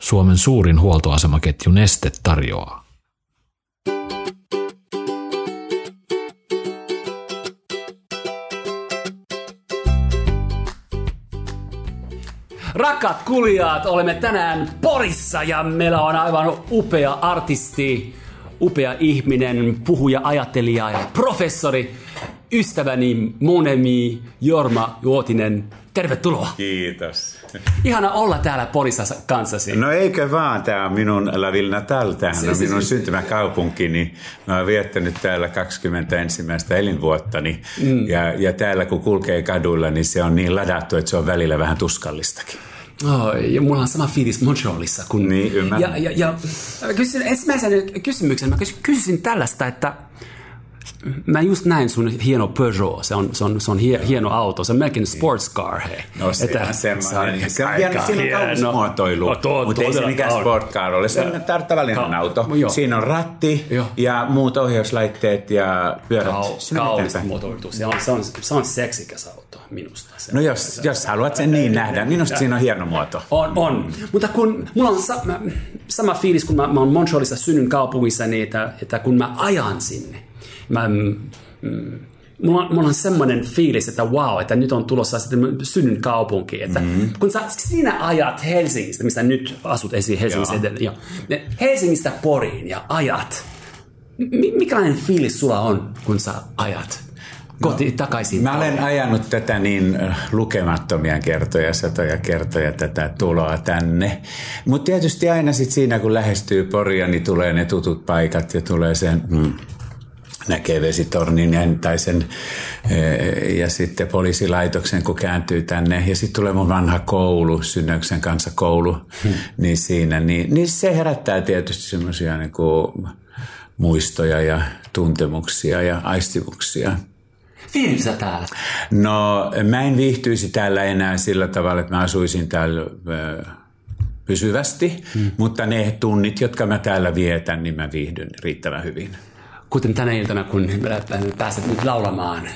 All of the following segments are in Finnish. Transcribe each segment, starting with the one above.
Suomen suurin huoltoasemaketju Neste tarjoaa. Rakkaat kulijat, olemme tänään Porissa ja meillä on aivan upea artisti, upea ihminen, puhuja, ajattelija ja professori, ystäväni Monemi Jorma Juotinen. Tervetuloa. Kiitos. Ihana olla täällä Porissa kanssasi. No eikö vaan, tämä on minun La tämähän Se- on minun se- syntymäkaupunki, niin mä oon viettänyt täällä 21 elinvuottani. Mm. Ja, ja täällä kun kulkee kaduilla, niin se on niin ladattu, että se on välillä vähän tuskallistakin. Oi, ja mulla on sama fiilis Montrealissa. Kun, Niin, ymmärrän. ja, ja, ja kysyn ensimmäisen kysymyksen, mä kysyn, tällaista, että mä just näin sun hieno Peugeot, se on, se on, se on hie, hieno auto, se on melkein sports car, hei. No se Että on semmoinen. Se on hieno, siinä on kaunis muotoilu, No, mutta ei se mikään on. sport car ole. Se on tar- tavallinen Ka- auto. joo. Siinä on ratti Joo. ja muut ohjauslaitteet ja pyörät. Kau, eteenpäin. muotoiltu. Se on, se, on, se on seksikäs auto minusta. Se No jos, se- jos haluat sen niin nähdä, minusta siinä on hieno muoto. On, on. Mutta kun mulla on sa- mä, sama fiilis, kun mä, mä oon Montrealissa synnyn kaupungissa, niin että, että kun mä ajan sinne, mä, mm, mm, mulla, on, mulla on semmoinen fiilis, että wow, että nyt on tulossa sitten synnyn kaupunki. Että mm. Kun sä sinä ajat Helsingistä, missä nyt asut esiin Helsingissä edelleen, jo, ne Helsingistä Poriin ja ajat, mi- mikälainen fiilis sulla on, kun sä ajat koti, takaisin? Mä olen ajanut tätä niin äh, lukemattomia kertoja, satoja kertoja tätä tuloa tänne. Mutta tietysti aina sit siinä, kun lähestyy Poria, niin tulee ne tutut paikat ja tulee sen... Mm, näkee vesitornin ja, tai sen, eh, ja sitten poliisilaitoksen, kun kääntyy tänne. Ja sitten tulee mun vanha koulu, Synnäyksen kanssa koulu, hmm. niin siinä. Niin, niin se herättää tietysti semmoisia niin muistoja ja tuntemuksia ja aistimuksia. Sä täällä? No, mä en viihtyisi täällä enää sillä tavalla, että mä asuisin täällä ö, pysyvästi, hmm. mutta ne tunnit, jotka mä täällä vietän, niin mä viihdyn riittävän hyvin. Kuten tänä iltana, kun pääset nyt laulamaan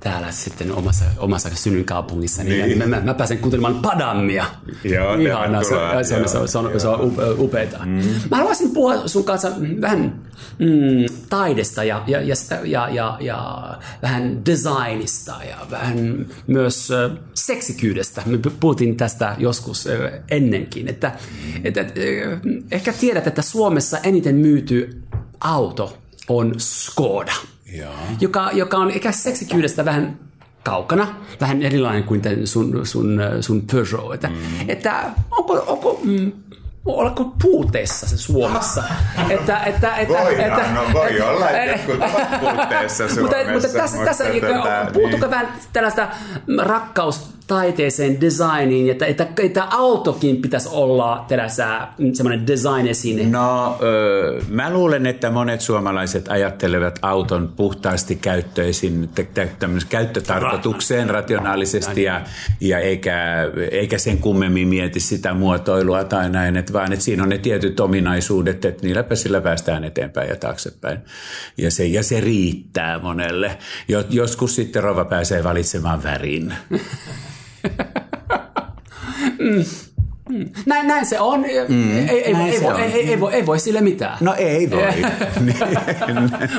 täällä sitten omassa, omassa synnynkaupungissa, niin, Niin. Mä, mä, pääsen kuuntelemaan Padammia. Joo, Ihana, se, se, on, se, on, se, on, se on upe- upeeta. Mm. Mä haluaisin puhua sun kanssa vähän mm, taidesta ja, ja, ja, sitä- ja, ja, ja vähän designista ja vähän myös äh, seksikyydestä. Me puhuttiin tästä joskus äh, ennenkin, että, mm. että äh, ehkä tiedät, että Suomessa eniten myyty auto on Skoda joka, joka on ehkä seksikyydestä vähän kaukana, vähän erilainen kuin tämän sun, sun, sun Peugeot. Että, mm. että onko, onko, mm, oletko puuteessa se Suomessa? että, että, että, Voidaan, no voi että- olla, että ovat puutteessa mutta, mutta Suomessa, tässä, mutta tässä tota, puuttuuko niin. vähän tällaista rakkaus taiteeseen, designiin, että, että, että autokin pitäisi olla tällaisa mm, semmoinen design-esine. No, ö, mä luulen, että monet suomalaiset ajattelevat auton puhtaasti käyttöisin, käyttötarkoitukseen rationaalisesti ja, ja eikä, eikä sen kummemmin mieti sitä muotoilua tai näin, että vaan että siinä on ne tietyt ominaisuudet, että niilläpä sillä päästään eteenpäin ja taaksepäin. Ja se, ja se riittää monelle. Jo, joskus sitten rova pääsee valitsemaan värin. Näin, näin se on. Mm, ei, ei, näin ei, se voi, on. ei, ei, ei, voi, ei voi sille mitään. No ei voi. niin,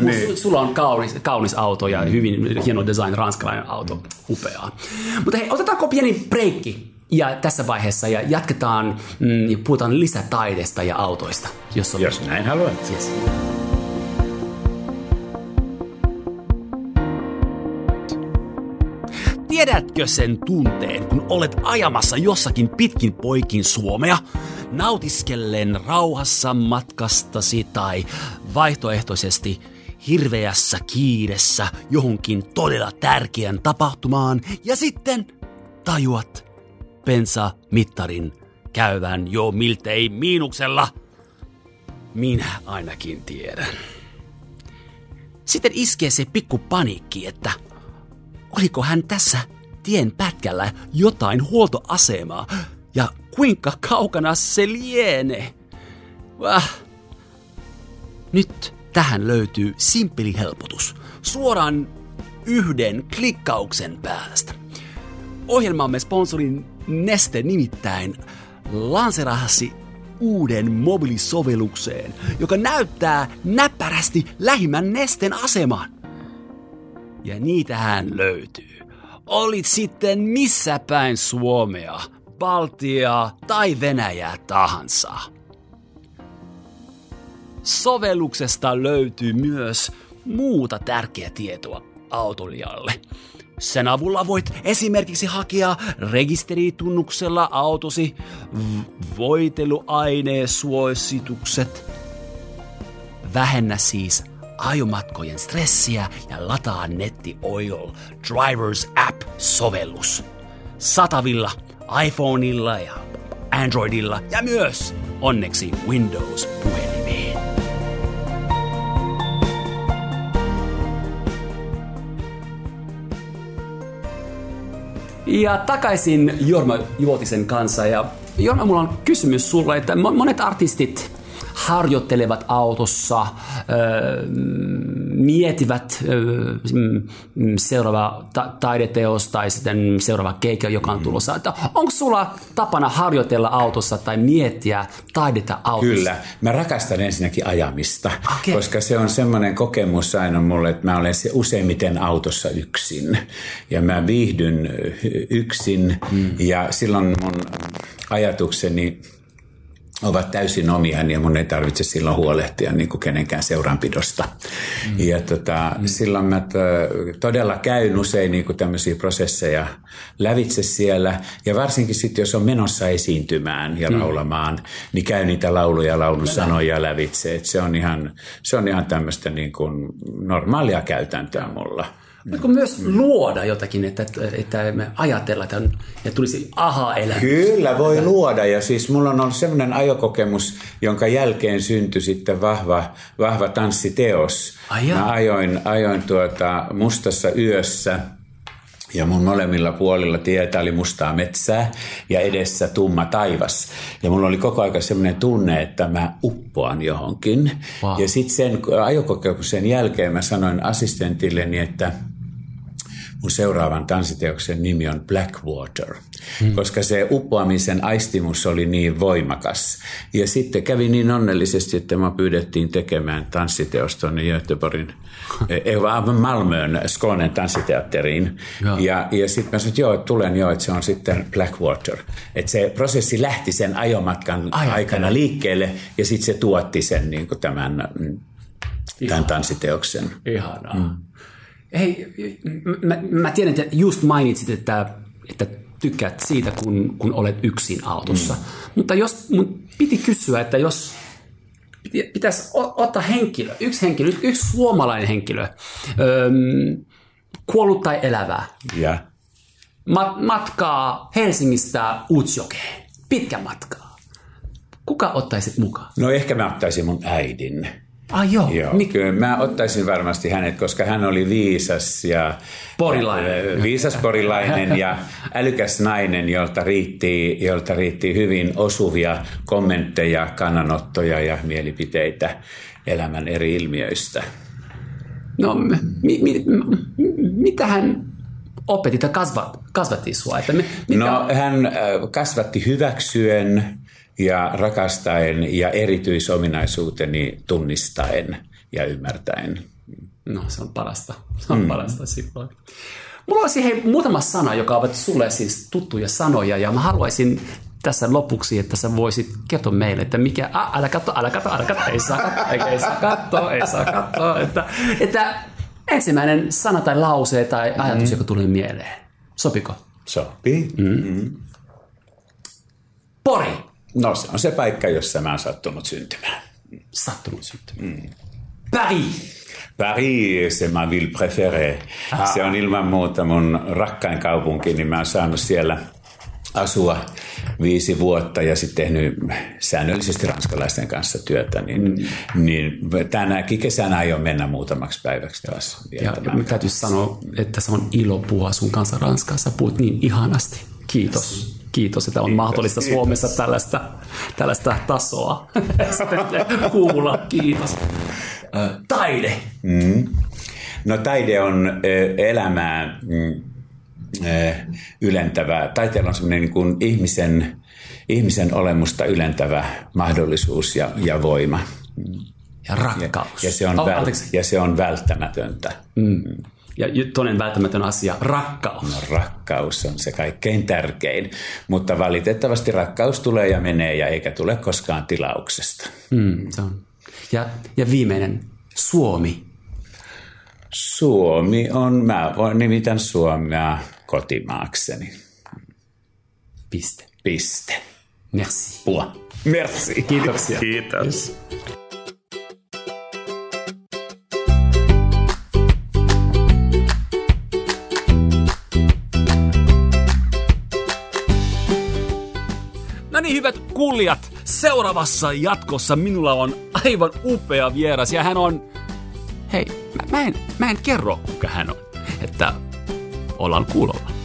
Mut su- Sulla on kaunis, kaunis auto ja hyvin hieno design, ranskalainen auto, upeaa. Mutta hei, otetaanko pieni breikki ja tässä vaiheessa ja jatketaan mm, ja puhutaan lisätaidesta ja autoista, jos on Jos näin haluat. Yes. Tiedätkö sen tunteen, kun olet ajamassa jossakin pitkin poikin Suomea, nautiskellen rauhassa matkastasi tai vaihtoehtoisesti hirveässä kiiressä johonkin todella tärkeän tapahtumaan ja sitten tajuat bensa-mittarin käyvän jo miltei miinuksella? Minä ainakin tiedän. Sitten iskee se pikku paniikki, että oliko hän tässä tien pätkällä jotain huoltoasemaa ja kuinka kaukana se lienee. Väh. Nyt tähän löytyy simppeli helpotus. Suoraan yhden klikkauksen päästä. Ohjelmamme sponsorin Neste nimittäin lanserasi uuden mobiilisovellukseen, joka näyttää näppärästi lähimmän nesten aseman. Ja niitähän löytyy. Olit sitten missä päin Suomea, Baltiaa tai Venäjää tahansa. Sovelluksesta löytyy myös muuta tärkeää tietoa autolijalle. Sen avulla voit esimerkiksi hakea rekisteritunnuksella autosi voiteluainesuositukset. Vähennä siis ajomatkojen stressiä ja lataa netti Oil Drivers App-sovellus. Satavilla iPhoneilla ja Androidilla ja myös onneksi Windows-puhelimeen. Ja takaisin Jorma Juotisen kanssa. Ja Jorma, mulla on kysymys sulle, että monet artistit harjoittelevat autossa, miettivät mm, seuraava taideteos tai sitten seuraava keikka, joka on tulossa. Että onko sulla tapana harjoitella autossa tai miettiä taidetta autossa? Kyllä. Mä rakastan ensinnäkin ajamista, okay. koska se on semmoinen kokemus aina mulle, että mä olen se useimmiten autossa yksin. Ja mä viihdyn yksin mm. ja silloin mun ajatukseni ovat täysin omia ja mun ei tarvitse silloin huolehtia niin kuin kenenkään seuranpidosta. Mm. Ja tota, mm. silloin mä todella käyn usein niin kuin tämmöisiä prosesseja lävitse siellä ja varsinkin sitten jos on menossa esiintymään ja mm. laulamaan, niin käy niitä lauluja ja laulun sanoja lävitse. Et se on ihan, se on ihan tämmöistä niin kuin normaalia käytäntöä mulla. Voitko myös luoda jotakin, että, että me ajatellaan, että ja tulisi aha-elämys? Kyllä, voi luoda. Ja siis mulla on ollut sellainen ajokokemus, jonka jälkeen syntyi sitten vahva, vahva tanssiteos. Ai Mä ajoin, ajoin tuota mustassa yössä ja mun molemmilla puolilla tietä oli mustaa metsää ja edessä tumma taivas. Ja mulla oli koko ajan semmoinen tunne, että mä uppoan johonkin. Wow. Ja sitten sen ajokokemuksen jälkeen mä sanoin assistentilleni, että – mun seuraavan tanssiteoksen nimi on Blackwater, mm. koska se uppoamisen aistimus oli niin voimakas. Ja sitten kävi niin onnellisesti, että mä pyydettiin tekemään tanssiteos tuonne Göteborgin, ei vaan Malmöön, Skånen tanssiteatteriin. Ja, ja, ja sitten mä sanoin, että joo, että tulen jo, että se on sitten Blackwater. Että se prosessi lähti sen ajomatkan Ai, aikana liikkeelle ja sitten se tuotti sen niin kuin tämän, tämän tanssiteoksen. Ihanaa. Mm. Hei, mä, mä tiedän, että just mainitsit, että, että tykkäät siitä, kun, kun olet yksin autossa. Mm. Mutta jos mun piti kysyä, että jos pitäisi ottaa henkilö, yksi henkilö, yksi suomalainen henkilö, öm, kuollut tai elävää, yeah. mat- matkaa Helsingistä Utsjokeen, pitkä matkaa. Kuka ottaisit mukaan? No ehkä mä ottaisin mun äidin. Ah joo. joo Mik... Kyllä mä ottaisin varmasti hänet, koska hän oli viisas ja porilainen. viisas porilainen ja älykäs nainen, jolta riitti, jolta riitti hyvin osuvia kommentteja, kannanottoja ja mielipiteitä elämän eri ilmiöistä. No, mi, mi, mitä hän opetti tai kasvatti, kasvatti sua? Että mikä... No, hän kasvatti hyväksyen ja rakastaen ja erityisominaisuuteni tunnistaen ja ymmärtäen. No se on parasta. Se on mm. parasta silloin. Mulla olisi hei, muutama sana, joka ovat sulle siis tuttuja sanoja ja mä haluaisin tässä lopuksi, että sä voisit kertoa meille, että mikä, a, älä katso, älä katso, älä katso, ei saa katsoa, ei, saa katsoa, ei saa katsoa, että, että ensimmäinen sana tai lause tai ajatus, mm. joka tuli mieleen. Sopiko? Sopii. Mm. Mm. Pori. No se on se paikka, jossa mä oon sattunut syntymään. Sattunut syntymään. Mm. Paris. Paris, c'est ma ville préférée. Ah. Se on ilman muuta mun rakkain kaupunki, niin mä oon saanut siellä asua viisi vuotta ja sitten tehnyt säännöllisesti ranskalaisten kanssa työtä, niin, mm. niin tänäkin kesänä aion mennä muutamaksi päiväksi taas Ja, ja täytyy sanoa, että se on ilo puhua sun kanssa Ranskassa, puhut niin ihanasti. Kiitos kiitos, että on kiitos, mahdollista kiitos. Suomessa tällaista, tällaista tasoa kuulla. Kiitos. Taide. Mm. No taide on elämää mm, ylentävää. Taiteella on semmoinen niin kuin ihmisen, ihmisen olemusta ylentävä mahdollisuus ja, ja voima. Ja rakkaus. Ja se on, Oh, väl, ja se on välttämätöntä. Mm. Ja toinen välttämätön asia, rakkaus. No, rakkaus on se kaikkein tärkein, mutta valitettavasti rakkaus tulee ja menee ja eikä tule koskaan tilauksesta. Mm, se on. Ja, ja viimeinen, Suomi. Suomi on, mä voin nimitän Suomea kotimaakseni. Piste. Piste. Merci. Pua. Merci. Kiitoksia. Kiitos. No kuulijat, seuraavassa jatkossa minulla on aivan upea vieras ja hän on... Hei, mä, mä, en, mä en kerro kuka hän on, että ollaan kuulolla.